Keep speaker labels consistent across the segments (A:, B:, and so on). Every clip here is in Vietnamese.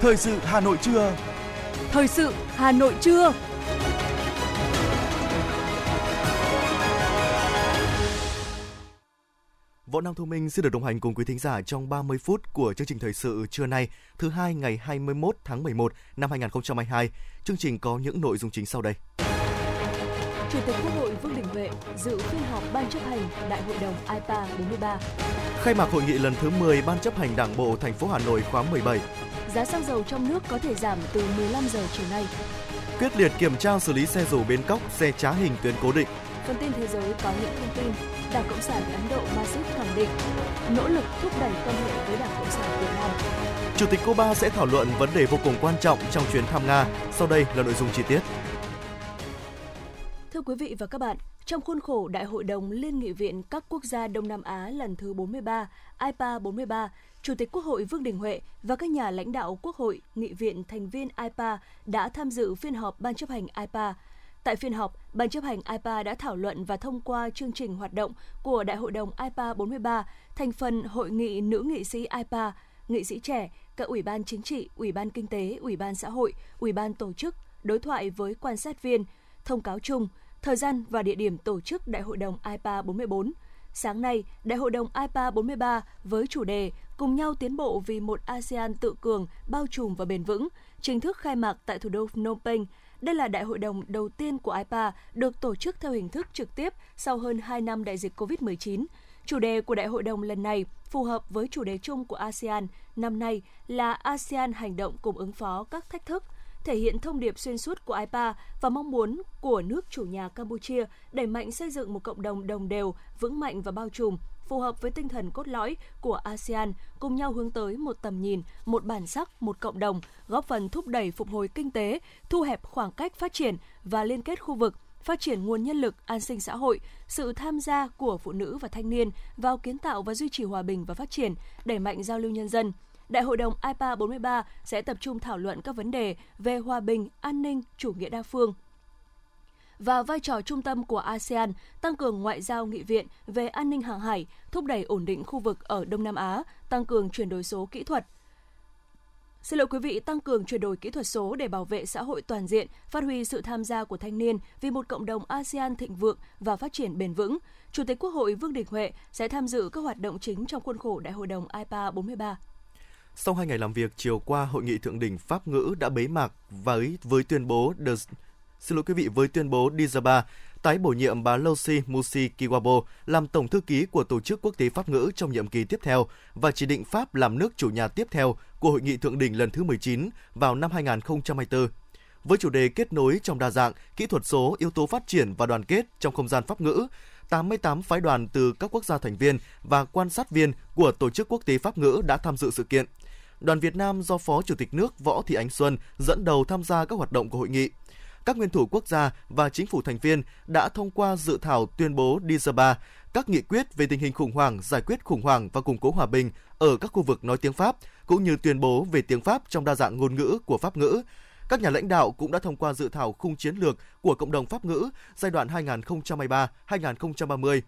A: Thời sự Hà Nội trưa.
B: Thời sự Hà Nội trưa.
C: Võ Nam Thu Minh xin được đồng hành cùng quý thính giả trong 30 phút của chương trình thời sự trưa nay, thứ hai ngày 21 tháng 11 năm 2022. Chương trình có những nội dung chính sau đây.
B: Chủ tịch Quốc hội Vương Đình Huệ dự phiên họp Ban chấp hành Đại hội đồng IPA 43.
C: Khai mạc hội nghị lần thứ 10 Ban chấp hành Đảng bộ thành phố Hà Nội khóa 17.
B: Giá xăng dầu trong nước có thể giảm từ 15 giờ chiều nay.
C: Quyết liệt kiểm tra xử lý xe rủ bến cóc, xe trá hình tuyến cố định.
B: Phần tin thế giới có những thông tin. Đảng Cộng sản Ấn Độ Masip khẳng định nỗ lực thúc đẩy quan hệ với Đảng Cộng sản Việt Nam.
C: Chủ tịch Cuba sẽ thảo luận vấn đề vô cùng quan trọng trong chuyến thăm Nga. Sau đây là nội dung chi tiết.
B: Thưa quý vị và các bạn, trong khuôn khổ Đại hội đồng Liên nghị viện các quốc gia Đông Nam Á lần thứ 43, IPA 43, Chủ tịch Quốc hội Vương Đình Huệ và các nhà lãnh đạo Quốc hội, nghị viện thành viên IPA đã tham dự phiên họp Ban chấp hành IPA. Tại phiên họp, Ban chấp hành IPA đã thảo luận và thông qua chương trình hoạt động của Đại hội đồng IPA 43, thành phần Hội nghị Nữ nghị sĩ IPA, nghị sĩ trẻ, các ủy ban chính trị, ủy ban kinh tế, ủy ban xã hội, ủy ban tổ chức, đối thoại với quan sát viên, thông cáo chung, thời gian và địa điểm tổ chức Đại hội đồng IPA 44. Sáng nay, Đại hội đồng IPA 43 với chủ đề Cùng nhau tiến bộ vì một ASEAN tự cường, bao trùm và bền vững, chính thức khai mạc tại thủ đô Phnom Penh. Đây là đại hội đồng đầu tiên của IPA được tổ chức theo hình thức trực tiếp sau hơn 2 năm đại dịch COVID-19. Chủ đề của đại hội đồng lần này phù hợp với chủ đề chung của ASEAN năm nay là ASEAN hành động cùng ứng phó các thách thức – thể hiện thông điệp xuyên suốt của IPA và mong muốn của nước chủ nhà Campuchia đẩy mạnh xây dựng một cộng đồng đồng đều, vững mạnh và bao trùm, phù hợp với tinh thần cốt lõi của ASEAN, cùng nhau hướng tới một tầm nhìn, một bản sắc, một cộng đồng, góp phần thúc đẩy phục hồi kinh tế, thu hẹp khoảng cách phát triển và liên kết khu vực, phát triển nguồn nhân lực, an sinh xã hội, sự tham gia của phụ nữ và thanh niên vào kiến tạo và duy trì hòa bình và phát triển, đẩy mạnh giao lưu nhân dân, Đại hội đồng IPA 43 sẽ tập trung thảo luận các vấn đề về hòa bình, an ninh, chủ nghĩa đa phương, và vai trò trung tâm của ASEAN, tăng cường ngoại giao nghị viện về an ninh hàng hải, thúc đẩy ổn định khu vực ở Đông Nam Á, tăng cường chuyển đổi số kỹ thuật. Xin lỗi quý vị, tăng cường chuyển đổi kỹ thuật số để bảo vệ xã hội toàn diện, phát huy sự tham gia của thanh niên vì một cộng đồng ASEAN thịnh vượng và phát triển bền vững. Chủ tịch Quốc hội Vương Đình Huệ sẽ tham dự các hoạt động chính trong khuôn khổ Đại hội đồng IPA 43.
C: Sau hai ngày làm việc, chiều qua hội nghị thượng đỉnh Pháp ngữ đã bế mạc với với tuyên bố The Xin lỗi quý vị với tuyên bố Dizaba tái bổ nhiệm bà Lucy Musi Kiwabo làm tổng thư ký của Tổ chức Quốc tế Pháp ngữ trong nhiệm kỳ tiếp theo và chỉ định Pháp làm nước chủ nhà tiếp theo của hội nghị thượng đỉnh lần thứ 19 vào năm 2024. Với chủ đề kết nối trong đa dạng, kỹ thuật số, yếu tố phát triển và đoàn kết trong không gian Pháp ngữ, 88 phái đoàn từ các quốc gia thành viên và quan sát viên của Tổ chức Quốc tế Pháp ngữ đã tham dự sự kiện. Đoàn Việt Nam do Phó Chủ tịch nước Võ Thị Ánh Xuân dẫn đầu tham gia các hoạt động của hội nghị. Các nguyên thủ quốc gia và chính phủ thành viên đã thông qua dự thảo tuyên bố Dizaba, các nghị quyết về tình hình khủng hoảng, giải quyết khủng hoảng và củng cố hòa bình ở các khu vực nói tiếng Pháp, cũng như tuyên bố về tiếng Pháp trong đa dạng ngôn ngữ của Pháp ngữ, các nhà lãnh đạo cũng đã thông qua dự thảo khung chiến lược của cộng đồng Pháp ngữ giai đoạn 2023-2030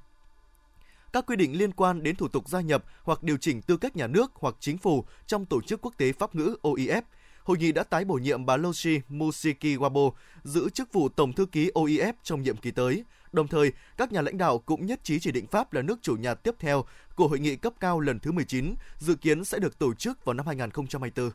C: các quy định liên quan đến thủ tục gia nhập hoặc điều chỉnh tư cách nhà nước hoặc chính phủ trong tổ chức quốc tế pháp ngữ OIF. Hội nghị đã tái bổ nhiệm bà Loshi Musiki Wabo giữ chức vụ Tổng thư ký OIF trong nhiệm kỳ tới. Đồng thời, các nhà lãnh đạo cũng nhất trí chỉ định Pháp là nước chủ nhà tiếp theo của hội nghị cấp cao lần thứ 19, dự kiến sẽ được tổ chức vào năm 2024.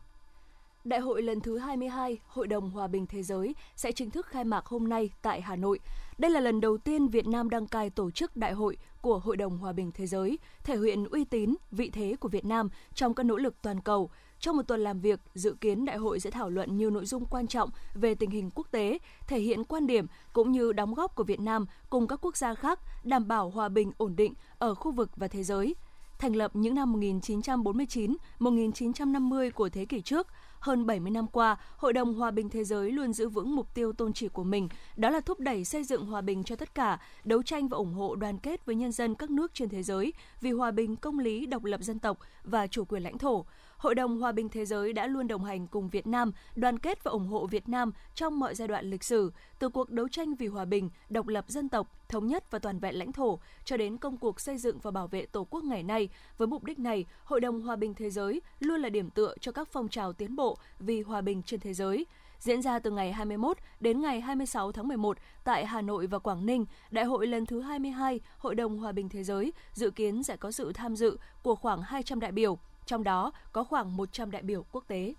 B: Đại hội lần thứ 22 Hội đồng Hòa bình Thế giới sẽ chính thức khai mạc hôm nay tại Hà Nội. Đây là lần đầu tiên Việt Nam đăng cai tổ chức đại hội của Hội đồng Hòa bình Thế giới, thể hiện uy tín, vị thế của Việt Nam trong các nỗ lực toàn cầu. Trong một tuần làm việc, dự kiến đại hội sẽ thảo luận nhiều nội dung quan trọng về tình hình quốc tế, thể hiện quan điểm cũng như đóng góp của Việt Nam cùng các quốc gia khác đảm bảo hòa bình ổn định ở khu vực và thế giới. Thành lập những năm 1949, 1950 của thế kỷ trước, hơn 70 năm qua, Hội đồng Hòa bình Thế giới luôn giữ vững mục tiêu tôn chỉ của mình, đó là thúc đẩy xây dựng hòa bình cho tất cả, đấu tranh và ủng hộ đoàn kết với nhân dân các nước trên thế giới vì hòa bình, công lý, độc lập dân tộc và chủ quyền lãnh thổ. Hội đồng Hòa bình Thế giới đã luôn đồng hành cùng Việt Nam, đoàn kết và ủng hộ Việt Nam trong mọi giai đoạn lịch sử, từ cuộc đấu tranh vì hòa bình, độc lập dân tộc, thống nhất và toàn vẹn lãnh thổ, cho đến công cuộc xây dựng và bảo vệ Tổ quốc ngày nay. Với mục đích này, Hội đồng Hòa bình Thế giới luôn là điểm tựa cho các phong trào tiến bộ vì hòa bình trên thế giới. Diễn ra từ ngày 21 đến ngày 26 tháng 11 tại Hà Nội và Quảng Ninh, Đại hội lần thứ 22 Hội đồng Hòa bình Thế giới dự kiến sẽ có sự tham dự của khoảng 200 đại biểu, trong đó có khoảng 100 đại biểu quốc tế.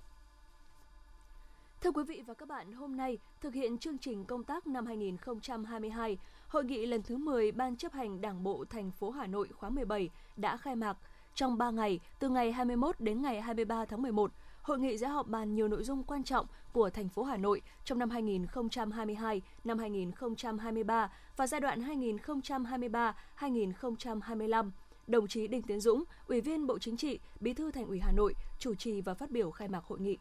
B: Thưa quý vị và các bạn, hôm nay thực hiện chương trình công tác năm 2022, hội nghị lần thứ 10 Ban chấp hành Đảng bộ thành phố Hà Nội khóa 17 đã khai mạc. Trong 3 ngày, từ ngày 21 đến ngày 23 tháng 11, hội nghị sẽ họp bàn nhiều nội dung quan trọng của thành phố Hà Nội trong năm 2022, năm 2023 và giai đoạn 2023-2025. Đồng chí Đinh Tiến Dũng, Ủy viên Bộ Chính trị, Bí thư Thành ủy Hà Nội chủ trì và phát biểu khai mạc hội nghị.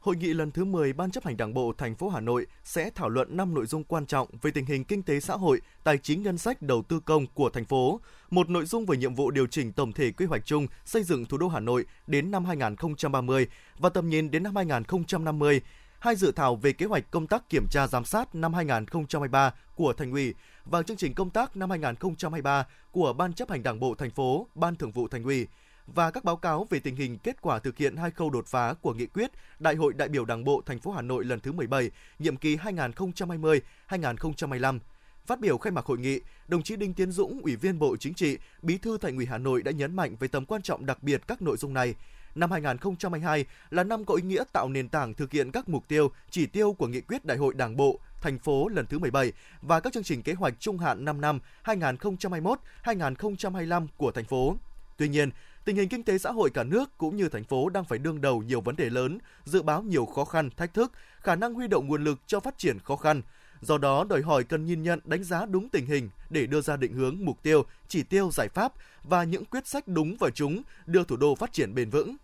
C: Hội nghị lần thứ 10 Ban chấp hành Đảng bộ thành phố Hà Nội sẽ thảo luận 5 nội dung quan trọng về tình hình kinh tế xã hội, tài chính ngân sách đầu tư công của thành phố, một nội dung về nhiệm vụ điều chỉnh tổng thể quy hoạch chung xây dựng thủ đô Hà Nội đến năm 2030 và tầm nhìn đến năm 2050, hai dự thảo về kế hoạch công tác kiểm tra giám sát năm 2023 của Thành ủy và chương trình công tác năm 2023 của Ban chấp hành Đảng bộ thành phố, Ban Thường vụ Thành ủy và các báo cáo về tình hình kết quả thực hiện hai khâu đột phá của nghị quyết Đại hội đại biểu Đảng bộ thành phố Hà Nội lần thứ 17, nhiệm kỳ 2020-2025. Phát biểu khai mạc hội nghị, đồng chí Đinh Tiến Dũng, Ủy viên Bộ Chính trị, Bí thư Thành ủy Hà Nội đã nhấn mạnh về tầm quan trọng đặc biệt các nội dung này. Năm 2022 là năm có ý nghĩa tạo nền tảng thực hiện các mục tiêu, chỉ tiêu của nghị quyết Đại hội Đảng bộ thành phố lần thứ 17 và các chương trình kế hoạch trung hạn 5 năm 2021-2025 của thành phố. Tuy nhiên, Tình hình kinh tế xã hội cả nước cũng như thành phố đang phải đương đầu nhiều vấn đề lớn, dự báo nhiều khó khăn, thách thức, khả năng huy động nguồn lực cho phát triển khó khăn. Do đó, đòi hỏi cần nhìn nhận đánh giá đúng tình hình để đưa ra định hướng, mục tiêu, chỉ tiêu, giải pháp và những quyết sách đúng và chúng, đưa thủ đô phát triển bền vững.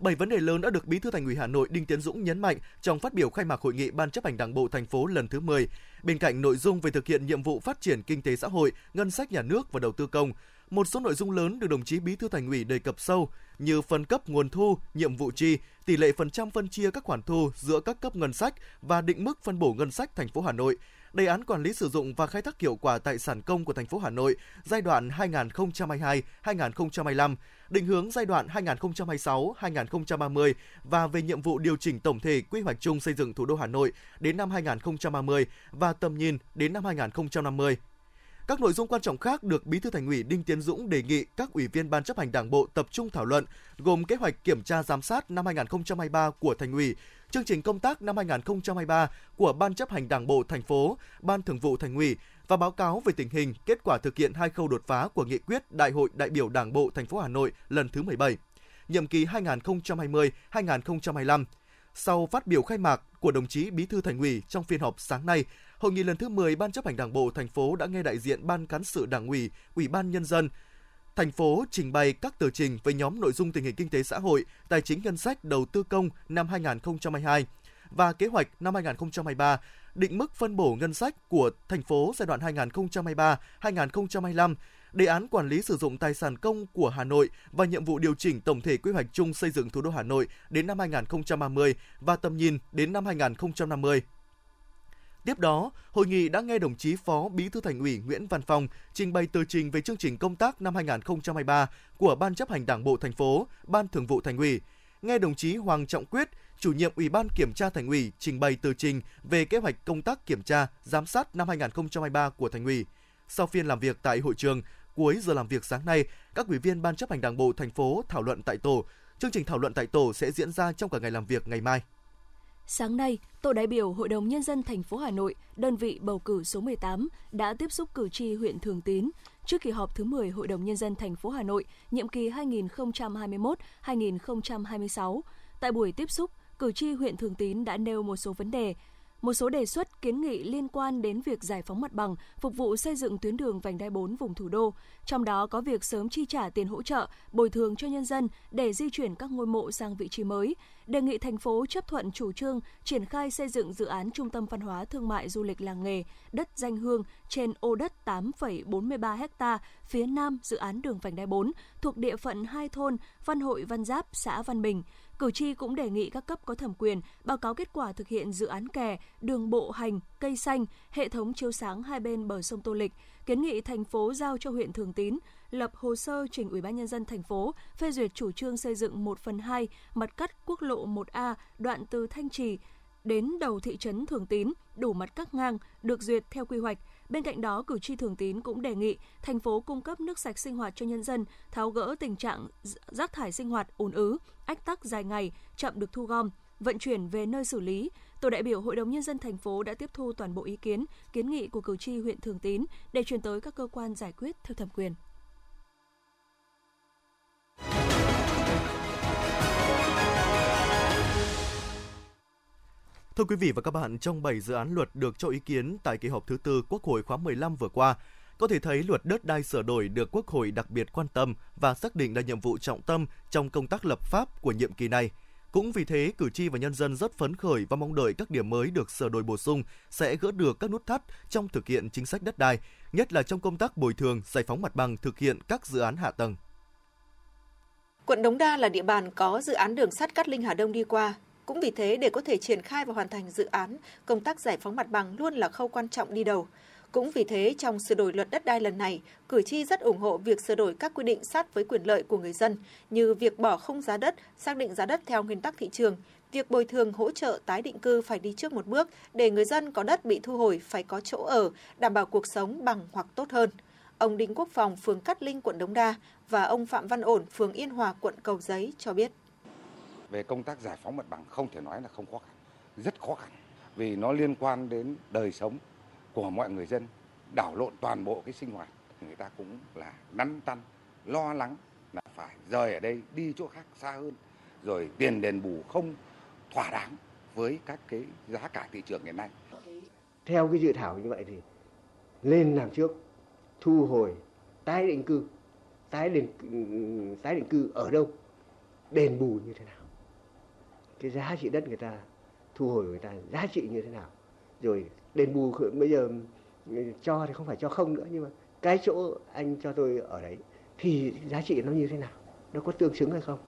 C: Bảy vấn đề lớn đã được Bí thư Thành ủy Hà Nội Đinh Tiến Dũng nhấn mạnh trong phát biểu khai mạc hội nghị Ban chấp hành Đảng bộ thành phố lần thứ 10. Bên cạnh nội dung về thực hiện nhiệm vụ phát triển kinh tế xã hội, ngân sách nhà nước và đầu tư công, một số nội dung lớn được đồng chí Bí thư Thành ủy đề cập sâu như phân cấp nguồn thu, nhiệm vụ chi, tỷ lệ phần trăm phân chia các khoản thu giữa các cấp ngân sách và định mức phân bổ ngân sách thành phố Hà Nội, đề án quản lý sử dụng và khai thác hiệu quả tài sản công của thành phố Hà Nội giai đoạn 2022-2025, định hướng giai đoạn 2026-2030 và về nhiệm vụ điều chỉnh tổng thể quy hoạch chung xây dựng thủ đô Hà Nội đến năm 2030 và tầm nhìn đến năm 2050. Các nội dung quan trọng khác được Bí thư Thành ủy Đinh Tiến Dũng đề nghị các ủy viên ban chấp hành Đảng bộ tập trung thảo luận, gồm kế hoạch kiểm tra giám sát năm 2023 của Thành ủy, chương trình công tác năm 2023 của Ban chấp hành Đảng bộ thành phố, Ban Thường vụ Thành ủy và báo cáo về tình hình, kết quả thực hiện hai khâu đột phá của nghị quyết Đại hội đại biểu Đảng bộ thành phố Hà Nội lần thứ 17, nhiệm kỳ 2020-2025. Sau phát biểu khai mạc của đồng chí Bí thư Thành ủy trong phiên họp sáng nay, Hội nghị lần thứ 10 Ban chấp hành Đảng bộ thành phố đã nghe đại diện Ban cán sự Đảng ủy, Ủy ban nhân dân thành phố trình bày các tờ trình về nhóm nội dung tình hình kinh tế xã hội, tài chính ngân sách đầu tư công năm 2022 và kế hoạch năm 2023, định mức phân bổ ngân sách của thành phố giai đoạn 2023-2025, đề án quản lý sử dụng tài sản công của Hà Nội và nhiệm vụ điều chỉnh tổng thể quy hoạch chung xây dựng thủ đô Hà Nội đến năm 2030 và tầm nhìn đến năm 2050. Tiếp đó, hội nghị đã nghe đồng chí Phó Bí thư Thành ủy Nguyễn Văn Phong trình bày tờ trình về chương trình công tác năm 2023 của Ban chấp hành Đảng bộ thành phố, Ban Thường vụ Thành ủy. Nghe đồng chí Hoàng Trọng Quyết, chủ nhiệm Ủy ban Kiểm tra Thành ủy trình bày tờ trình về kế hoạch công tác kiểm tra, giám sát năm 2023 của Thành ủy. Sau phiên làm việc tại hội trường, cuối giờ làm việc sáng nay, các ủy viên Ban chấp hành Đảng bộ thành phố thảo luận tại tổ. Chương trình thảo luận tại tổ sẽ diễn ra trong cả ngày làm việc ngày mai.
B: Sáng nay, tổ đại biểu Hội đồng Nhân dân thành phố Hà Nội, đơn vị bầu cử số 18, đã tiếp xúc cử tri huyện Thường Tín trước kỳ họp thứ 10 Hội đồng Nhân dân thành phố Hà Nội, nhiệm kỳ 2021-2026. Tại buổi tiếp xúc, cử tri huyện Thường Tín đã nêu một số vấn đề một số đề xuất kiến nghị liên quan đến việc giải phóng mặt bằng, phục vụ xây dựng tuyến đường vành đai 4 vùng thủ đô, trong đó có việc sớm chi trả tiền hỗ trợ, bồi thường cho nhân dân để di chuyển các ngôi mộ sang vị trí mới, đề nghị thành phố chấp thuận chủ trương triển khai xây dựng dự án trung tâm văn hóa thương mại du lịch làng nghề, đất danh hương trên ô đất 8,43 ha phía nam dự án đường vành đai 4 thuộc địa phận hai thôn Văn Hội Văn Giáp, xã Văn Bình, Cử tri cũng đề nghị các cấp có thẩm quyền báo cáo kết quả thực hiện dự án kè, đường bộ hành, cây xanh, hệ thống chiếu sáng hai bên bờ sông Tô Lịch, kiến nghị thành phố giao cho huyện Thường Tín lập hồ sơ trình Ủy ban nhân dân thành phố phê duyệt chủ trương xây dựng 1 phần 2 mặt cắt quốc lộ 1A đoạn từ Thanh Trì đến đầu thị trấn Thường Tín đủ mặt cắt ngang được duyệt theo quy hoạch. Bên cạnh đó, cử tri Thường Tín cũng đề nghị thành phố cung cấp nước sạch sinh hoạt cho nhân dân, tháo gỡ tình trạng rác thải sinh hoạt ùn ứ, ách tắc dài ngày, chậm được thu gom, vận chuyển về nơi xử lý. Tổ đại biểu Hội đồng nhân dân thành phố đã tiếp thu toàn bộ ý kiến, kiến nghị của cử tri huyện Thường Tín để chuyển tới các cơ quan giải quyết theo thẩm quyền.
C: Thưa quý vị và các bạn, trong 7 dự án luật được cho ý kiến tại kỳ họp thứ tư Quốc hội khóa 15 vừa qua, có thể thấy luật đất đai sửa đổi được Quốc hội đặc biệt quan tâm và xác định là nhiệm vụ trọng tâm trong công tác lập pháp của nhiệm kỳ này. Cũng vì thế, cử tri và nhân dân rất phấn khởi và mong đợi các điểm mới được sửa đổi bổ sung sẽ gỡ được các nút thắt trong thực hiện chính sách đất đai, nhất là trong công tác bồi thường, giải phóng mặt bằng thực hiện các dự án hạ tầng.
A: Quận Đống Đa là địa bàn có dự án đường sắt Cát Linh Hà Đông đi qua. Cũng vì thế, để có thể triển khai và hoàn thành dự án, công tác giải phóng mặt bằng luôn là khâu quan trọng đi đầu. Cũng vì thế, trong sửa đổi luật đất đai lần này, cử tri rất ủng hộ việc sửa đổi các quy định sát với quyền lợi của người dân, như việc bỏ không giá đất, xác định giá đất theo nguyên tắc thị trường, việc bồi thường hỗ trợ tái định cư phải đi trước một bước để người dân có đất bị thu hồi phải có chỗ ở, đảm bảo cuộc sống bằng hoặc tốt hơn. Ông Đinh Quốc Phòng, phường Cát Linh, quận Đống Đa và ông Phạm Văn Ổn, phường Yên Hòa, quận Cầu Giấy cho biết.
D: Về công tác giải phóng mặt bằng không thể nói là không khó khăn, rất khó khăn vì nó liên quan đến đời sống của mọi người dân đảo lộn toàn bộ cái sinh hoạt. Người ta cũng là năn tăn lo lắng là phải rời ở đây đi chỗ khác xa hơn rồi tiền đền bù không thỏa đáng với các cái giá cả thị trường hiện nay.
E: Theo cái dự thảo như vậy thì lên làm trước thu hồi tái định cư tái định tái định cư ở đâu đền bù như thế nào? Cái giá trị đất người ta thu hồi người ta giá trị như thế nào. Rồi đền bù bây giờ ừ, cho thì không phải cho không nữa nhưng mà cái chỗ anh cho tôi ở đấy thì giá trị nó như thế nào? Nó có tương xứng hay không?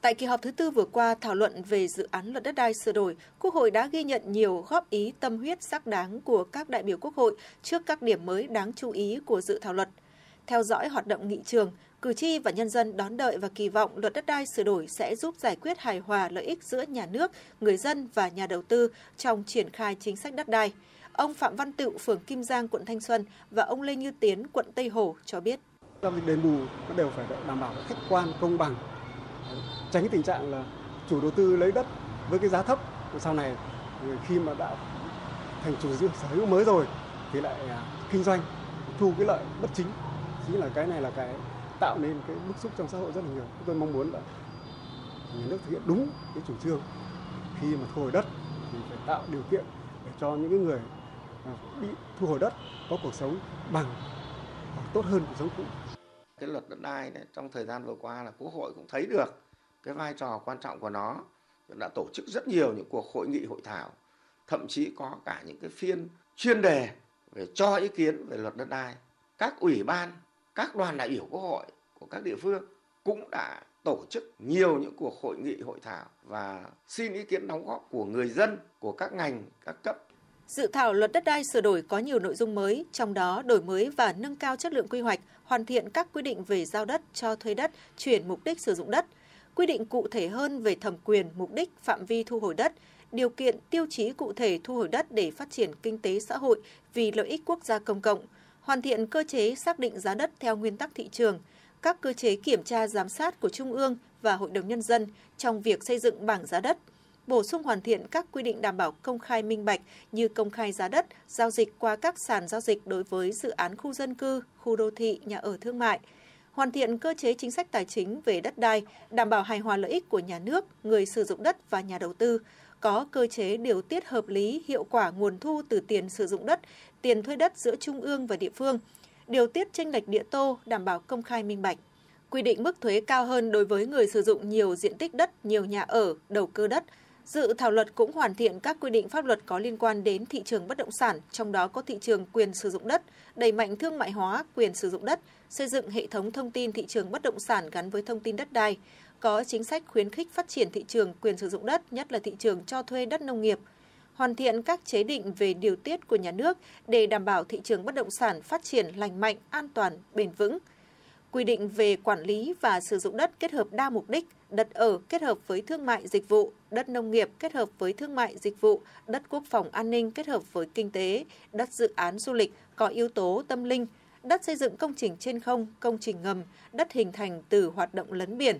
A: Tại kỳ họp thứ tư vừa qua thảo luận về dự án luật đất đai sửa đổi, Quốc hội đã ghi nhận nhiều góp ý tâm huyết sắc đáng của các đại biểu Quốc hội trước các điểm mới đáng chú ý của dự thảo luật. Theo dõi hoạt động nghị trường, cử tri và nhân dân đón đợi và kỳ vọng luật đất đai sửa đổi sẽ giúp giải quyết hài hòa lợi ích giữa nhà nước, người dân và nhà đầu tư trong triển khai chính sách đất đai. Ông Phạm Văn Tựu, phường Kim Giang, quận Thanh Xuân và ông Lê Như Tiến, quận Tây Hồ cho biết.
F: Giao dịch đền bù nó đều phải đảm bảo khách quan, công bằng, tránh tình trạng là chủ đầu tư lấy đất với cái giá thấp sau này khi mà đã thành chủ sở hữu mới rồi thì lại à, kinh doanh thu cái lợi bất chính chính là cái này là cái tạo nên cái bức xúc trong xã hội rất là nhiều. Tôi mong muốn là nhà nước thực hiện đúng cái chủ trương. Khi mà thu hồi đất thì phải tạo điều kiện để cho những cái người bị thu hồi đất có cuộc sống bằng hoặc tốt hơn cuộc sống cũ.
G: Cái luật đất đai này, trong thời gian vừa qua là Quốc hội cũng thấy được cái vai trò quan trọng của nó. Đã tổ chức rất nhiều những cuộc hội nghị, hội thảo, thậm chí có cả những cái phiên chuyên đề về cho ý kiến về luật đất đai. Các ủy ban các đoàn đại biểu quốc hội của các địa phương cũng đã tổ chức nhiều những cuộc hội nghị hội thảo và xin ý kiến đóng góp của người dân của các ngành các cấp.
A: Dự thảo luật đất đai sửa đổi có nhiều nội dung mới, trong đó đổi mới và nâng cao chất lượng quy hoạch, hoàn thiện các quy định về giao đất, cho thuê đất, chuyển mục đích sử dụng đất, quy định cụ thể hơn về thẩm quyền, mục đích, phạm vi thu hồi đất, điều kiện, tiêu chí cụ thể thu hồi đất để phát triển kinh tế xã hội vì lợi ích quốc gia công cộng, hoàn thiện cơ chế xác định giá đất theo nguyên tắc thị trường, các cơ chế kiểm tra giám sát của Trung ương và Hội đồng Nhân dân trong việc xây dựng bảng giá đất – bổ sung hoàn thiện các quy định đảm bảo công khai minh bạch như công khai giá đất, giao dịch qua các sàn giao dịch đối với dự án khu dân cư, khu đô thị, nhà ở thương mại, hoàn thiện cơ chế chính sách tài chính về đất đai, đảm bảo hài hòa lợi ích của nhà nước, người sử dụng đất và nhà đầu tư, có cơ chế điều tiết hợp lý, hiệu quả nguồn thu từ tiền sử dụng đất, tiền thuê đất giữa trung ương và địa phương, điều tiết tranh lệch địa tô, đảm bảo công khai minh bạch. Quy định mức thuế cao hơn đối với người sử dụng nhiều diện tích đất, nhiều nhà ở, đầu cơ đất, Dự thảo luật cũng hoàn thiện các quy định pháp luật có liên quan đến thị trường bất động sản, trong đó có thị trường quyền sử dụng đất, đẩy mạnh thương mại hóa quyền sử dụng đất, xây dựng hệ thống thông tin thị trường bất động sản gắn với thông tin đất đai, có chính sách khuyến khích phát triển thị trường quyền sử dụng đất, nhất là thị trường cho thuê đất nông nghiệp, hoàn thiện các chế định về điều tiết của nhà nước để đảm bảo thị trường bất động sản phát triển lành mạnh, an toàn, bền vững – quy định về quản lý và sử dụng đất kết hợp đa mục đích, đất ở kết hợp với thương mại dịch vụ, đất nông nghiệp kết hợp với thương mại dịch vụ, đất quốc phòng an ninh kết hợp với kinh tế, đất dự án du lịch có yếu tố tâm linh, đất xây dựng công trình trên không, công trình ngầm, đất hình thành từ hoạt động lấn biển.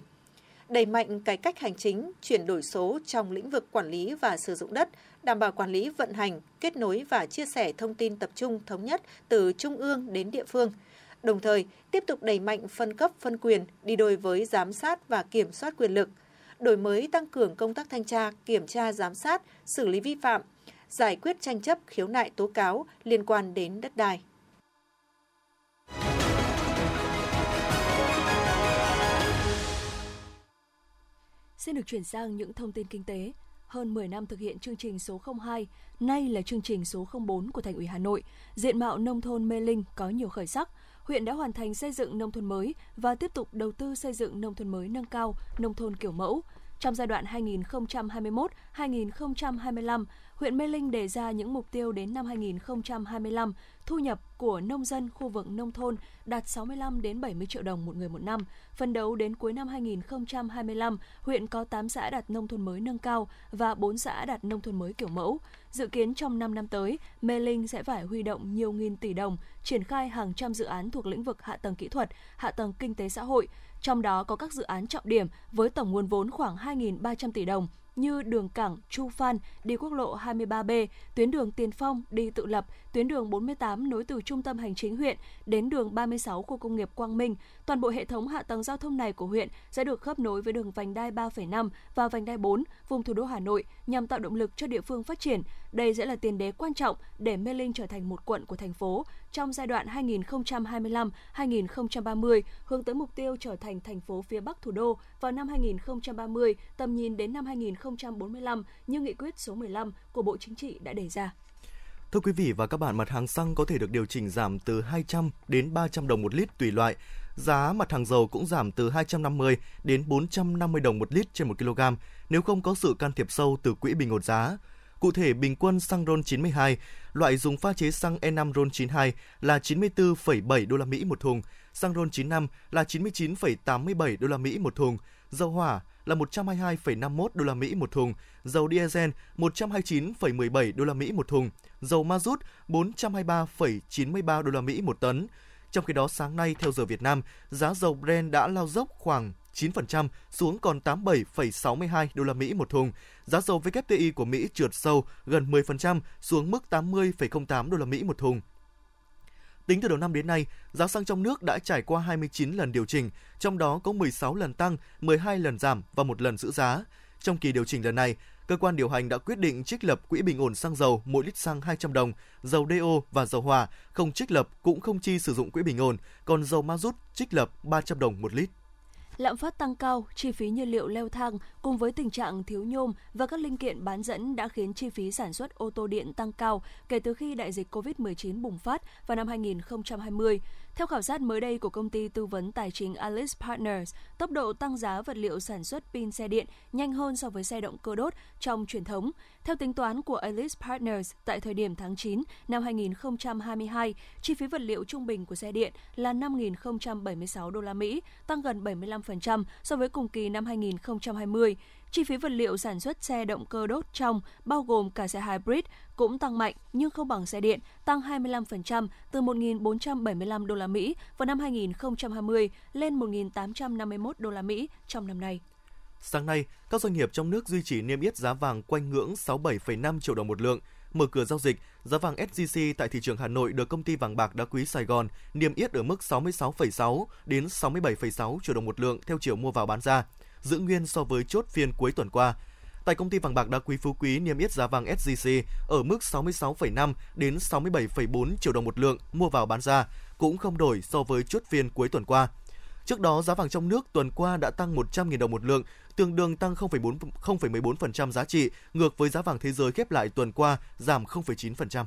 A: Đẩy mạnh cải cách hành chính, chuyển đổi số trong lĩnh vực quản lý và sử dụng đất, đảm bảo quản lý vận hành, kết nối và chia sẻ thông tin tập trung thống nhất từ trung ương đến địa phương – đồng thời tiếp tục đẩy mạnh phân cấp phân quyền đi đôi với giám sát và kiểm soát quyền lực, đổi mới tăng cường công tác thanh tra, kiểm tra giám sát, xử lý vi phạm, giải quyết tranh chấp khiếu nại tố cáo liên quan đến đất đai.
B: Xin được chuyển sang những thông tin kinh tế. Hơn 10 năm thực hiện chương trình số 02, nay là chương trình số 04 của Thành ủy Hà Nội, diện mạo nông thôn Mê Linh có nhiều khởi sắc – huyện đã hoàn thành xây dựng nông thôn mới và tiếp tục đầu tư xây dựng nông thôn mới nâng cao, nông thôn kiểu mẫu. Trong giai đoạn 2021-2025, huyện Mê Linh đề ra những mục tiêu đến năm 2025 thu nhập của nông dân khu vực nông thôn đạt 65 đến 70 triệu đồng một người một năm. Phần đấu đến cuối năm 2025, huyện có 8 xã đạt nông thôn mới nâng cao và 4 xã đạt nông thôn mới kiểu mẫu. Dự kiến trong 5 năm tới, Mê Linh sẽ phải huy động nhiều nghìn tỷ đồng, triển khai hàng trăm dự án thuộc lĩnh vực hạ tầng kỹ thuật, hạ tầng kinh tế xã hội, trong đó có các dự án trọng điểm với tổng nguồn vốn khoảng 2.300 tỷ đồng như đường cảng Chu Phan đi quốc lộ 23B, tuyến đường Tiền Phong đi tự lập, tuyến đường 48 nối từ trung tâm hành chính huyện đến đường 36 khu công nghiệp Quang Minh. Toàn bộ hệ thống hạ tầng giao thông này của huyện sẽ được khớp nối với đường vành đai 3,5 và vành đai 4 vùng thủ đô Hà Nội nhằm tạo động lực cho địa phương phát triển. Đây sẽ là tiền đề quan trọng để Mê Linh trở thành một quận của thành phố trong giai đoạn 2025-2030 hướng tới mục tiêu trở thành thành phố phía Bắc thủ đô vào năm 2030, tầm nhìn đến năm 2045 như nghị quyết số 15 của Bộ Chính trị đã đề ra.
C: Thưa quý vị và các bạn, mặt hàng xăng có thể được điều chỉnh giảm từ 200 đến 300 đồng một lít tùy loại. Giá mặt hàng dầu cũng giảm từ 250 đến 450 đồng một lít trên 1 kg nếu không có sự can thiệp sâu từ quỹ bình ổn giá. Cụ thể, bình quân xăng RON 92, loại dùng pha chế xăng E5 RON 92 là 94,7 đô la Mỹ một thùng, xăng RON 95 là 99,87 đô la Mỹ một thùng, dầu hỏa là 122,51 đô la Mỹ một thùng, dầu diesel 129,17 đô la Mỹ một thùng, dầu ma rút 423,93 đô la Mỹ một tấn. Trong khi đó sáng nay theo giờ Việt Nam, giá dầu Brent đã lao dốc khoảng 9% xuống còn 87,62 đô la Mỹ một thùng. Giá dầu WTI của Mỹ trượt sâu gần 10% xuống mức 80,08 đô la Mỹ một thùng. Tính từ đầu năm đến nay, giá xăng trong nước đã trải qua 29 lần điều chỉnh, trong đó có 16 lần tăng, 12 lần giảm và một lần giữ giá. Trong kỳ điều chỉnh lần này, cơ quan điều hành đã quyết định trích lập quỹ bình ổn xăng dầu mỗi lít xăng 200 đồng, dầu DO và dầu hỏa không trích lập cũng không chi sử dụng quỹ bình ổn, còn dầu ma rút trích lập 300 đồng một lít.
B: Lạm phát tăng cao, chi phí nhiên liệu leo thang cùng với tình trạng thiếu nhôm và các linh kiện bán dẫn đã khiến chi phí sản xuất ô tô điện tăng cao kể từ khi đại dịch COVID-19 bùng phát vào năm 2020. Theo khảo sát mới đây của công ty tư vấn tài chính Alice Partners, tốc độ tăng giá vật liệu sản xuất pin xe điện nhanh hơn so với xe động cơ đốt trong truyền thống. Theo tính toán của Alice Partners, tại thời điểm tháng 9 năm 2022, chi phí vật liệu trung bình của xe điện là 5.076 đô la Mỹ, tăng gần 75% so với cùng kỳ năm 2020. Chi phí vật liệu sản xuất xe động cơ đốt trong, bao gồm cả xe hybrid, cũng tăng mạnh nhưng không bằng xe điện, tăng 25% từ 1.475 đô la Mỹ vào năm 2020 lên 1.851 đô la Mỹ trong năm nay.
C: Sáng nay, các doanh nghiệp trong nước duy trì niêm yết giá vàng quanh ngưỡng 67,5 triệu đồng một lượng. Mở cửa giao dịch, giá vàng SJC tại thị trường Hà Nội được công ty vàng bạc đá quý Sài Gòn niêm yết ở mức 66,6 đến 67,6 triệu đồng một lượng theo chiều mua vào bán ra, giữ nguyên so với chốt phiên cuối tuần qua. Tại công ty vàng bạc đá quý Phú Quý niêm yết giá vàng SJC ở mức 66,5 đến 67,4 triệu đồng một lượng mua vào bán ra, cũng không đổi so với chốt phiên cuối tuần qua. Trước đó, giá vàng trong nước tuần qua đã tăng 100.000 đồng một lượng, tương đương tăng 0,4 0,14% giá trị, ngược với giá vàng thế giới khép lại tuần qua giảm 0,9%.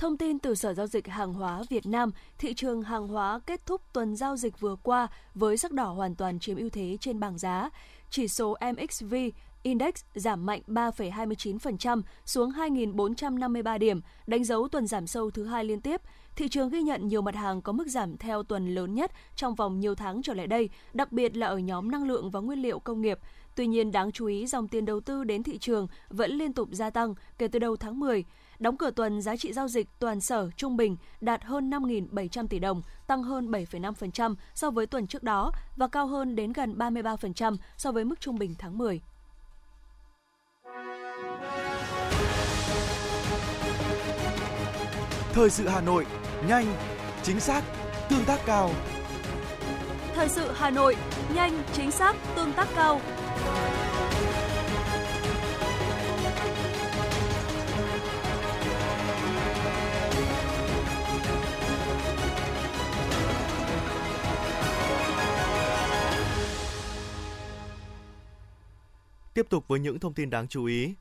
B: Thông tin từ Sở Giao dịch Hàng hóa Việt Nam, thị trường hàng hóa kết thúc tuần giao dịch vừa qua với sắc đỏ hoàn toàn chiếm ưu thế trên bảng giá. Chỉ số MXV Index giảm mạnh 3,29% xuống 2.453 điểm, đánh dấu tuần giảm sâu thứ hai liên tiếp. Thị trường ghi nhận nhiều mặt hàng có mức giảm theo tuần lớn nhất trong vòng nhiều tháng trở lại đây, đặc biệt là ở nhóm năng lượng và nguyên liệu công nghiệp. Tuy nhiên, đáng chú ý dòng tiền đầu tư đến thị trường vẫn liên tục gia tăng kể từ đầu tháng 10. Đóng cửa tuần, giá trị giao dịch toàn sở trung bình đạt hơn 5.700 tỷ đồng, tăng hơn 7,5% so với tuần trước đó và cao hơn đến gần 33% so với mức trung bình tháng 10.
H: Thời sự Hà Nội, nhanh, chính xác, tương tác cao.
B: Thời sự Hà Nội, nhanh, chính xác, tương tác cao.
C: Tiếp tục với những thông tin đáng chú ý.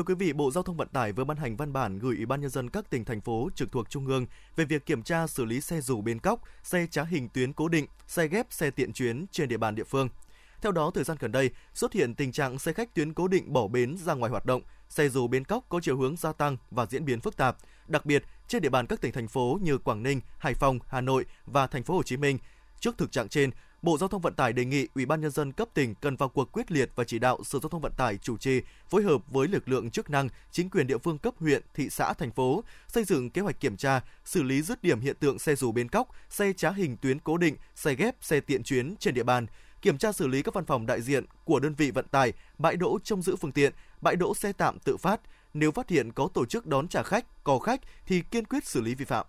C: Thưa quý vị, Bộ Giao thông Vận tải vừa ban hành văn bản gửi Ủy ban nhân dân các tỉnh thành phố trực thuộc trung ương về việc kiểm tra xử lý xe rủ bến cóc, xe trá hình tuyến cố định, xe ghép xe tiện chuyến trên địa bàn địa phương. Theo đó, thời gian gần đây xuất hiện tình trạng xe khách tuyến cố định bỏ bến ra ngoài hoạt động, xe dù bến cóc có chiều hướng gia tăng và diễn biến phức tạp, đặc biệt trên địa bàn các tỉnh thành phố như Quảng Ninh, Hải Phòng, Hà Nội và thành phố Hồ Chí Minh. Trước thực trạng trên, Bộ Giao thông Vận tải đề nghị Ủy ban nhân dân cấp tỉnh cần vào cuộc quyết liệt và chỉ đạo Sở Giao thông Vận tải chủ trì phối hợp với lực lượng chức năng, chính quyền địa phương cấp huyện, thị xã, thành phố xây dựng kế hoạch kiểm tra, xử lý dứt điểm hiện tượng xe dù bến cóc, xe trá hình tuyến cố định, xe ghép, xe tiện chuyến trên địa bàn kiểm tra xử lý các văn phòng đại diện của đơn vị vận tải, bãi đỗ trông giữ phương tiện, bãi đỗ xe tạm tự phát. Nếu phát hiện có tổ chức đón trả khách, cò khách thì kiên quyết xử lý vi phạm.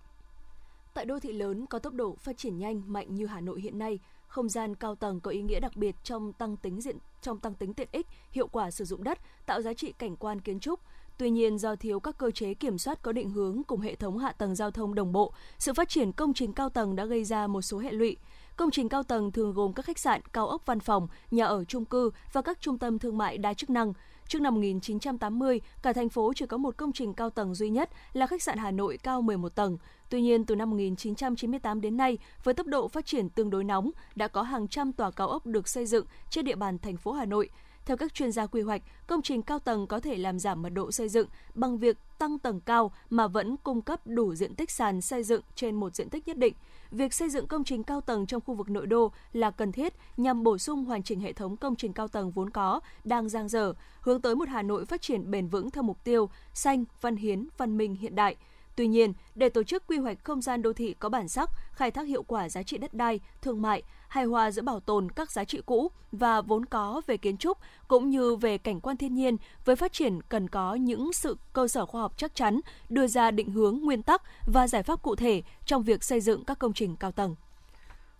B: Tại đô thị lớn có tốc độ phát triển nhanh mạnh như Hà Nội hiện nay, không gian cao tầng có ý nghĩa đặc biệt trong tăng tính diện trong tăng tính tiện ích, hiệu quả sử dụng đất, tạo giá trị cảnh quan kiến trúc. Tuy nhiên, do thiếu các cơ chế kiểm soát có định hướng cùng hệ thống hạ tầng giao thông đồng bộ, sự phát triển công trình cao tầng đã gây ra một số hệ lụy. Công trình cao tầng thường gồm các khách sạn, cao ốc văn phòng, nhà ở chung cư và các trung tâm thương mại đa chức năng. Trước năm 1980, cả thành phố chỉ có một công trình cao tầng duy nhất là khách sạn Hà Nội cao 11 tầng. Tuy nhiên, từ năm 1998 đến nay, với tốc độ phát triển tương đối nóng, đã có hàng trăm tòa cao ốc được xây dựng trên địa bàn thành phố Hà Nội. Theo các chuyên gia quy hoạch, công trình cao tầng có thể làm giảm mật độ xây dựng bằng việc tăng tầng cao mà vẫn cung cấp đủ diện tích sàn xây dựng trên một diện tích nhất định. Việc xây dựng công trình cao tầng trong khu vực nội đô là cần thiết nhằm bổ sung hoàn chỉnh hệ thống công trình cao tầng vốn có, đang giang dở, hướng tới một Hà Nội phát triển bền vững theo mục tiêu xanh, văn hiến, văn minh hiện đại – Tuy nhiên, để tổ chức quy hoạch không gian đô thị có bản sắc, khai thác hiệu quả giá trị đất đai, thương mại, hài hòa giữa bảo tồn các giá trị cũ và vốn có về kiến trúc cũng như về cảnh quan thiên nhiên với phát triển cần có những sự cơ sở khoa học chắc chắn, đưa ra định hướng, nguyên tắc và giải pháp cụ thể trong việc xây dựng các công trình cao tầng.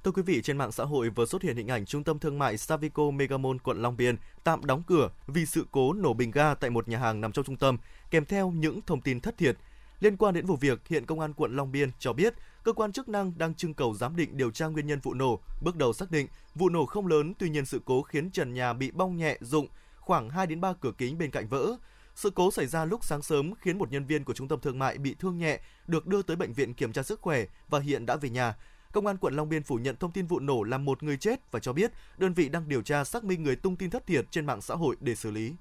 C: Thưa quý vị, trên mạng xã hội vừa xuất hiện hình ảnh trung tâm thương mại Savico Megamall quận Long Biên tạm đóng cửa vì sự cố nổ bình ga tại một nhà hàng nằm trong trung tâm, kèm theo những thông tin thất thiệt Liên quan đến vụ việc, hiện Công an quận Long Biên cho biết cơ quan chức năng đang trưng cầu giám định điều tra nguyên nhân vụ nổ. Bước đầu xác định vụ nổ không lớn, tuy nhiên sự cố khiến trần nhà bị bong nhẹ rụng, khoảng 2 đến 3 cửa kính bên cạnh vỡ. Sự cố xảy ra lúc sáng sớm khiến một nhân viên của trung tâm thương mại bị thương nhẹ, được đưa tới bệnh viện kiểm tra sức khỏe và hiện đã về nhà. Công an quận Long Biên phủ nhận thông tin vụ nổ làm một người chết và cho biết đơn vị đang điều tra xác minh người tung tin thất thiệt trên mạng xã hội để xử lý.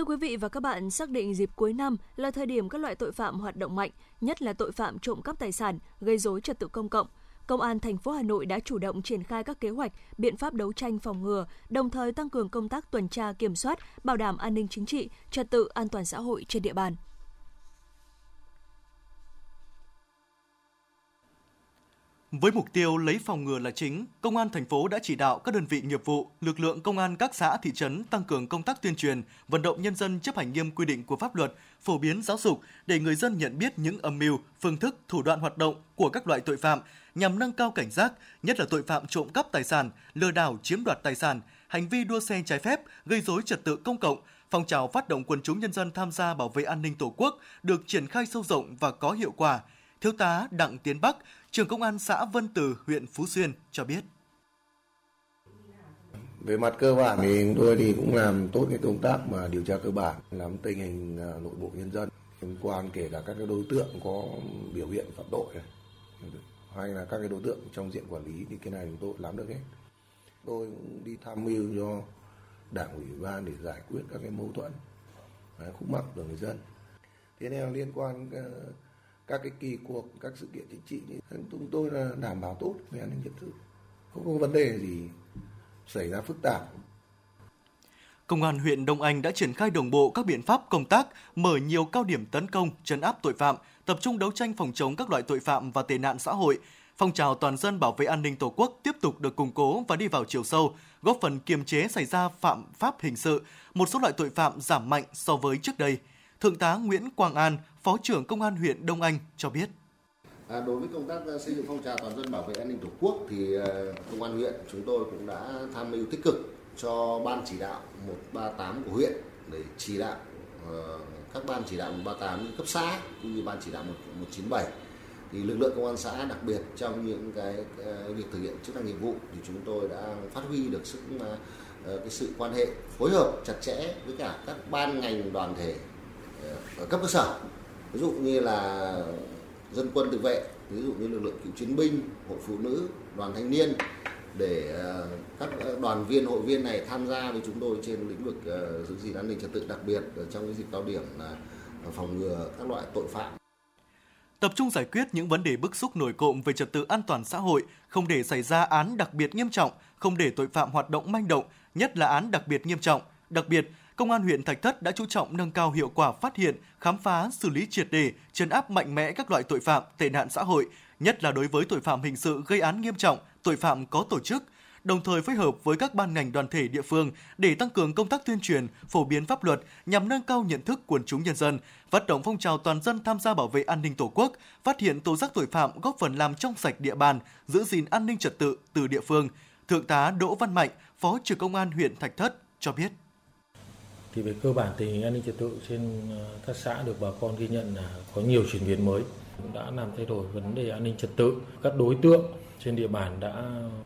B: Thưa quý vị và các bạn, xác định dịp cuối năm là thời điểm các loại tội phạm hoạt động mạnh, nhất là tội phạm trộm cắp tài sản, gây rối trật tự công cộng. Công an thành phố Hà Nội đã chủ động triển khai các kế hoạch, biện pháp đấu tranh phòng ngừa, đồng thời tăng cường công tác tuần tra kiểm soát, bảo đảm an ninh chính trị, trật tự an toàn xã hội trên địa bàn.
C: Với mục tiêu lấy phòng ngừa là chính, Công an thành phố đã chỉ đạo các đơn vị nghiệp vụ, lực lượng công an các xã thị trấn tăng cường công tác tuyên truyền, vận động nhân dân chấp hành nghiêm quy định của pháp luật, phổ biến giáo dục để người dân nhận biết những âm mưu, phương thức, thủ đoạn hoạt động của các loại tội phạm nhằm nâng cao cảnh giác, nhất là tội phạm trộm cắp tài sản, lừa đảo chiếm đoạt tài sản, hành vi đua xe trái phép, gây rối trật tự công cộng, phong trào phát động quần chúng nhân dân tham gia bảo vệ an ninh Tổ quốc được triển khai sâu rộng và có hiệu quả. Thiếu tá Đặng Tiến Bắc, trưởng công an xã Vân Từ, huyện Phú Xuyên cho biết.
I: Về mặt cơ bản thì chúng tôi thì cũng làm tốt cái công tác mà điều tra cơ bản, nắm tình hình à, nội bộ nhân dân liên quan kể cả các cái đối tượng có biểu hiện phạm tội này hay là các cái đối tượng trong diện quản lý thì cái này chúng tôi làm được hết. Tôi cũng đi tham mưu cho đảng ủy ban để giải quyết các cái mâu thuẫn à, khúc mắc của người dân thế nên liên quan à, các cái kỳ cuộc các sự kiện chính trị như chúng tôi là đảm bảo tốt về an ninh trật tự không có vấn đề gì xảy ra phức tạp
C: Công an huyện Đông Anh đã triển khai đồng bộ các biện pháp công tác, mở nhiều cao điểm tấn công, trấn áp tội phạm, tập trung đấu tranh phòng chống các loại tội phạm và tệ nạn xã hội. Phong trào toàn dân bảo vệ an ninh Tổ quốc tiếp tục được củng cố và đi vào chiều sâu, góp phần kiềm chế xảy ra phạm pháp hình sự, một số loại tội phạm giảm mạnh so với trước đây. Thượng tá Nguyễn Quang An, Phó trưởng Công an huyện Đông Anh cho biết.
J: À, đối với công tác à, xây dựng phong trào toàn dân bảo vệ an ninh Tổ quốc thì à, công an huyện chúng tôi cũng đã tham mưu tích cực cho ban chỉ đạo 138 của huyện để chỉ đạo uh, các ban chỉ đạo 138 cấp xã cũng như ban chỉ đạo 197 thì lực lượng công an xã đặc biệt trong những cái uh, việc thực hiện chức năng nhiệm vụ thì chúng tôi đã phát huy được sức uh, cái sự quan hệ phối hợp chặt chẽ với cả các ban ngành đoàn thể ở cấp cơ sở ví dụ như là dân quân tự vệ ví dụ như lực lượng cựu chiến binh hội phụ nữ đoàn thanh niên để ờ, các ờ, đoàn viên hội viên này tham gia với chúng tôi trên lĩnh vực ờ, giữ gìn an ninh trật tự đặc biệt trong cái dịp cao điểm là phòng ngừa các loại tội phạm
C: tập trung giải quyết những vấn đề bức xúc nổi cộm về trật tự an toàn xã hội, không để xảy ra án đặc biệt nghiêm trọng, không để tội phạm hoạt động manh động, nhất là án đặc biệt nghiêm trọng. Đặc biệt, Công an huyện Thạch Thất đã chú trọng nâng cao hiệu quả phát hiện, khám phá, xử lý triệt đề, chấn áp mạnh mẽ các loại tội phạm, tệ nạn xã hội, nhất là đối với tội phạm hình sự gây án nghiêm trọng, tội phạm có tổ chức, đồng thời phối hợp với các ban ngành đoàn thể địa phương để tăng cường công tác tuyên truyền, phổ biến pháp luật nhằm nâng cao nhận thức quần chúng nhân dân, phát động phong trào toàn dân tham gia bảo vệ an ninh Tổ quốc, phát hiện tố giác tội phạm góp phần làm trong sạch địa bàn, giữ gìn an ninh trật tự từ địa phương. Thượng tá Đỗ Văn Mạnh, Phó trưởng công an huyện Thạch Thất cho biết
K: thì về cơ bản tình hình an ninh trật tự trên ờ, các xã được bà con ghi nhận là có nhiều chuyển biến mới đã làm thay đổi vấn đề an ninh trật tự. Các đối tượng trên địa bàn đã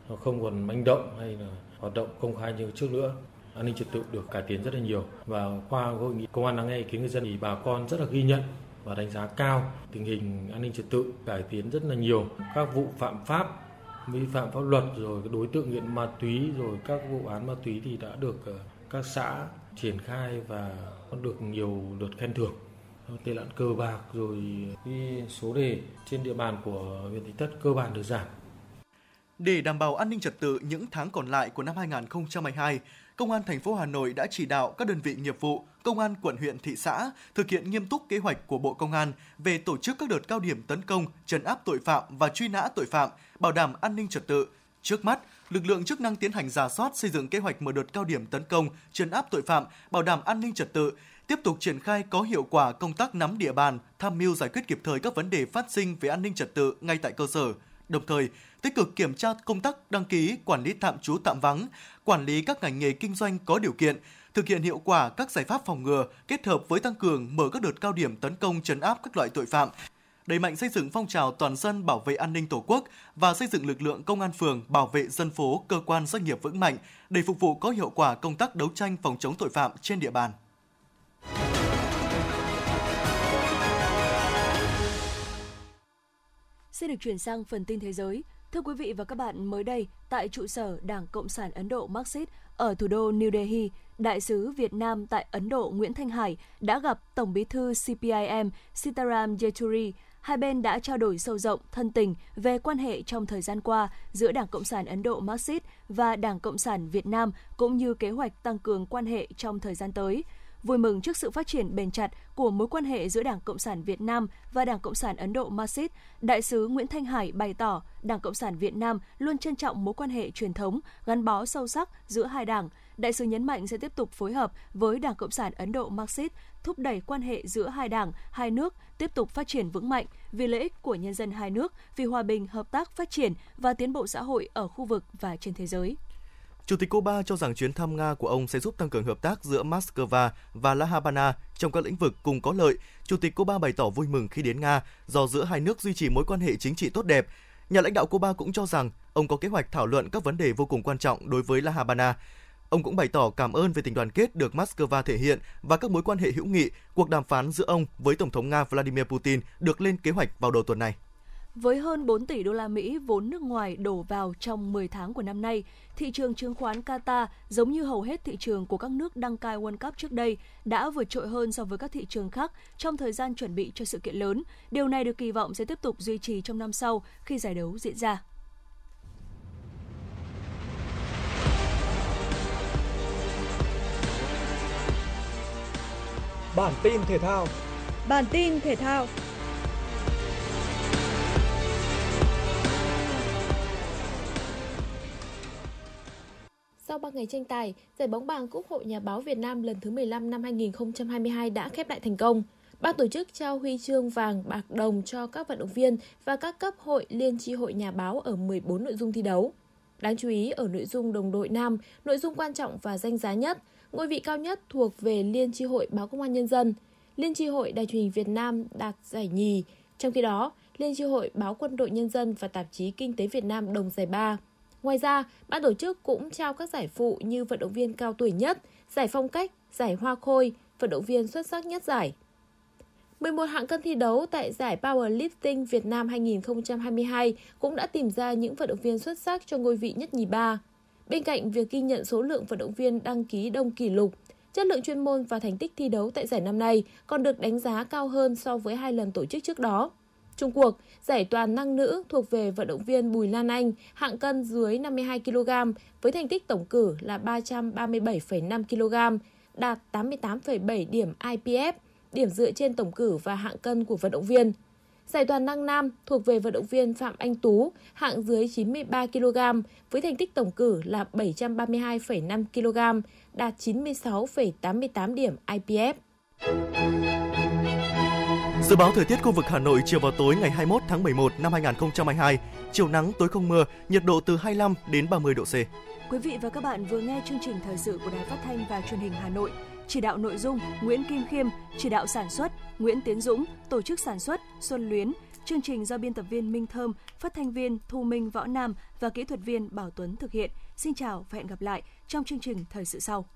K: ờ, không còn manh động hay là hoạt động công khai như trước nữa. An ninh trật tự được cải tiến rất là nhiều. Và qua hội nghị công an lắng nghe ý kiến người dân thì bà con rất là ghi nhận và đánh giá cao tình hình an ninh trật tự cải tiến rất là nhiều. Các vụ phạm pháp, vi phạm pháp luật, rồi đối tượng nghiện ma túy, rồi các vụ án ma túy thì đã được ờ, các xã triển khai và có được nhiều lượt khen thưởng tệ nạn cờ bạc rồi cái số đề trên địa bàn của huyện Thạch Thất cơ bản được giảm.
C: Để đảm bảo an ninh trật tự những tháng còn lại của năm 2022, Công an thành phố Hà Nội đã chỉ đạo các đơn vị nghiệp vụ, công an quận huyện thị xã thực hiện nghiêm túc kế hoạch của Bộ Công an về tổ chức các đợt cao điểm tấn công, trấn áp tội phạm và truy nã tội phạm, bảo đảm an ninh trật tự. Trước mắt, lực lượng chức năng tiến hành giả soát xây dựng kế hoạch mở đợt cao điểm tấn công, trấn áp tội phạm, bảo đảm an ninh trật tự, tiếp tục triển khai có hiệu quả công tác nắm địa bàn, tham mưu giải quyết kịp thời các vấn đề phát sinh về an ninh trật tự ngay tại cơ sở. Đồng thời, tích cực kiểm tra công tác đăng ký, quản lý tạm trú tạm vắng, quản lý các ngành nghề kinh doanh có điều kiện, thực hiện hiệu quả các giải pháp phòng ngừa kết hợp với tăng cường mở các đợt cao điểm tấn công trấn áp các loại tội phạm, đẩy mạnh xây dựng phong trào toàn dân bảo vệ an ninh Tổ quốc và xây dựng lực lượng công an phường bảo vệ dân phố, cơ quan doanh nghiệp vững mạnh để phục vụ có hiệu quả công tác đấu tranh phòng chống tội phạm trên địa bàn.
B: Xin được chuyển sang phần tin thế giới. Thưa quý vị và các bạn, mới đây, tại trụ sở Đảng Cộng sản Ấn Độ Marxist ở thủ đô New Delhi, Đại sứ Việt Nam tại Ấn Độ Nguyễn Thanh Hải đã gặp Tổng bí thư CPIM Sitaram Yeturi hai bên đã trao đổi sâu rộng, thân tình về quan hệ trong thời gian qua giữa Đảng Cộng sản Ấn Độ Marxist và Đảng Cộng sản Việt Nam cũng như kế hoạch tăng cường quan hệ trong thời gian tới. Vui mừng trước sự phát triển bền chặt của mối quan hệ giữa Đảng Cộng sản Việt Nam và Đảng Cộng sản Ấn Độ Marxist, Đại sứ Nguyễn Thanh Hải bày tỏ Đảng Cộng sản Việt Nam luôn trân trọng mối quan hệ truyền thống, gắn bó sâu sắc giữa hai đảng. Đại sứ nhấn mạnh sẽ tiếp tục phối hợp với Đảng Cộng sản Ấn Độ Marxist thúc đẩy quan hệ giữa hai đảng, hai nước tiếp tục phát triển vững mạnh vì lợi ích của nhân dân hai nước, vì hòa bình, hợp tác, phát triển và tiến bộ xã hội ở khu vực và trên thế giới.
C: Chủ tịch Cuba cho rằng chuyến thăm Nga của ông sẽ giúp tăng cường hợp tác giữa Moscow và La Habana trong các lĩnh vực cùng có lợi. Chủ tịch Cuba bày tỏ vui mừng khi đến Nga do giữa hai nước duy trì mối quan hệ chính trị tốt đẹp. Nhà lãnh đạo Cuba cũng cho rằng ông có kế hoạch thảo luận các vấn đề vô cùng quan trọng đối với La Habana. Ông cũng bày tỏ cảm ơn về tình đoàn kết được Moscow thể hiện và các mối quan hệ hữu nghị, cuộc đàm phán giữa ông với Tổng thống Nga Vladimir Putin được lên kế hoạch vào đầu tuần này.
B: Với hơn 4 tỷ đô la Mỹ vốn nước ngoài đổ vào trong 10 tháng của năm nay, thị trường chứng khoán Qatar, giống như hầu hết thị trường của các nước đăng cai World Cup trước đây, đã vượt trội hơn so với các thị trường khác trong thời gian chuẩn bị cho sự kiện lớn. Điều này được kỳ vọng sẽ tiếp tục duy trì trong năm sau khi giải đấu diễn ra.
H: Bản tin thể thao
L: Bản tin thể thao Sau 3 ngày tranh tài, giải bóng bàn Quốc hội Nhà báo Việt Nam lần thứ 15 năm 2022 đã khép lại thành công. Ban tổ chức trao huy chương vàng bạc đồng cho các vận động viên và các cấp hội liên tri hội nhà báo ở 14 nội dung thi đấu. Đáng chú ý ở nội dung đồng đội nam, nội dung quan trọng và danh giá nhất, ngôi vị cao nhất thuộc về Liên tri hội Báo Công an Nhân dân. Liên tri hội Đài truyền hình Việt Nam đạt giải nhì. Trong khi đó, Liên tri hội Báo Quân đội Nhân dân và tạp chí Kinh tế Việt Nam đồng giải ba. Ngoài ra, ban tổ chức cũng trao các giải phụ như vận động viên cao tuổi nhất, giải phong cách, giải hoa khôi, vận động viên xuất sắc nhất giải. 11 hạng cân thi đấu tại giải Powerlifting Việt Nam 2022 cũng đã tìm ra những vận động viên xuất sắc cho ngôi vị nhất nhì ba. Bên cạnh việc ghi nhận số lượng vận động viên đăng ký đông kỷ lục, chất lượng chuyên môn và thành tích thi đấu tại giải năm nay còn được đánh giá cao hơn so với hai lần tổ chức trước đó. Trung cuộc, giải toàn năng nữ thuộc về vận động viên Bùi Lan Anh, hạng cân dưới 52 kg với thành tích tổng cử là 337,5 kg, đạt 88,7 điểm IPF, điểm dựa trên tổng cử và hạng cân của vận động viên. Giải toàn năng nam thuộc về vận động viên Phạm Anh Tú, hạng dưới 93 kg với thành tích tổng cử là 732,5 kg, đạt 96,88 điểm IPF.
C: Dự báo thời tiết khu vực Hà Nội chiều vào tối ngày 21 tháng 11 năm 2022, chiều nắng tối không mưa, nhiệt độ từ 25 đến 30 độ C.
B: Quý vị và các bạn vừa nghe chương trình thời sự của Đài Phát thanh và Truyền hình Hà Nội. Chỉ đạo nội dung Nguyễn Kim Khiêm, chỉ đạo sản xuất Nguyễn Tiến Dũng, tổ chức sản xuất Xuân Luyến, chương trình do biên tập viên Minh Thơm, phát thanh viên Thu Minh Võ Nam và kỹ thuật viên Bảo Tuấn thực hiện. Xin chào và hẹn gặp lại trong chương trình thời sự sau.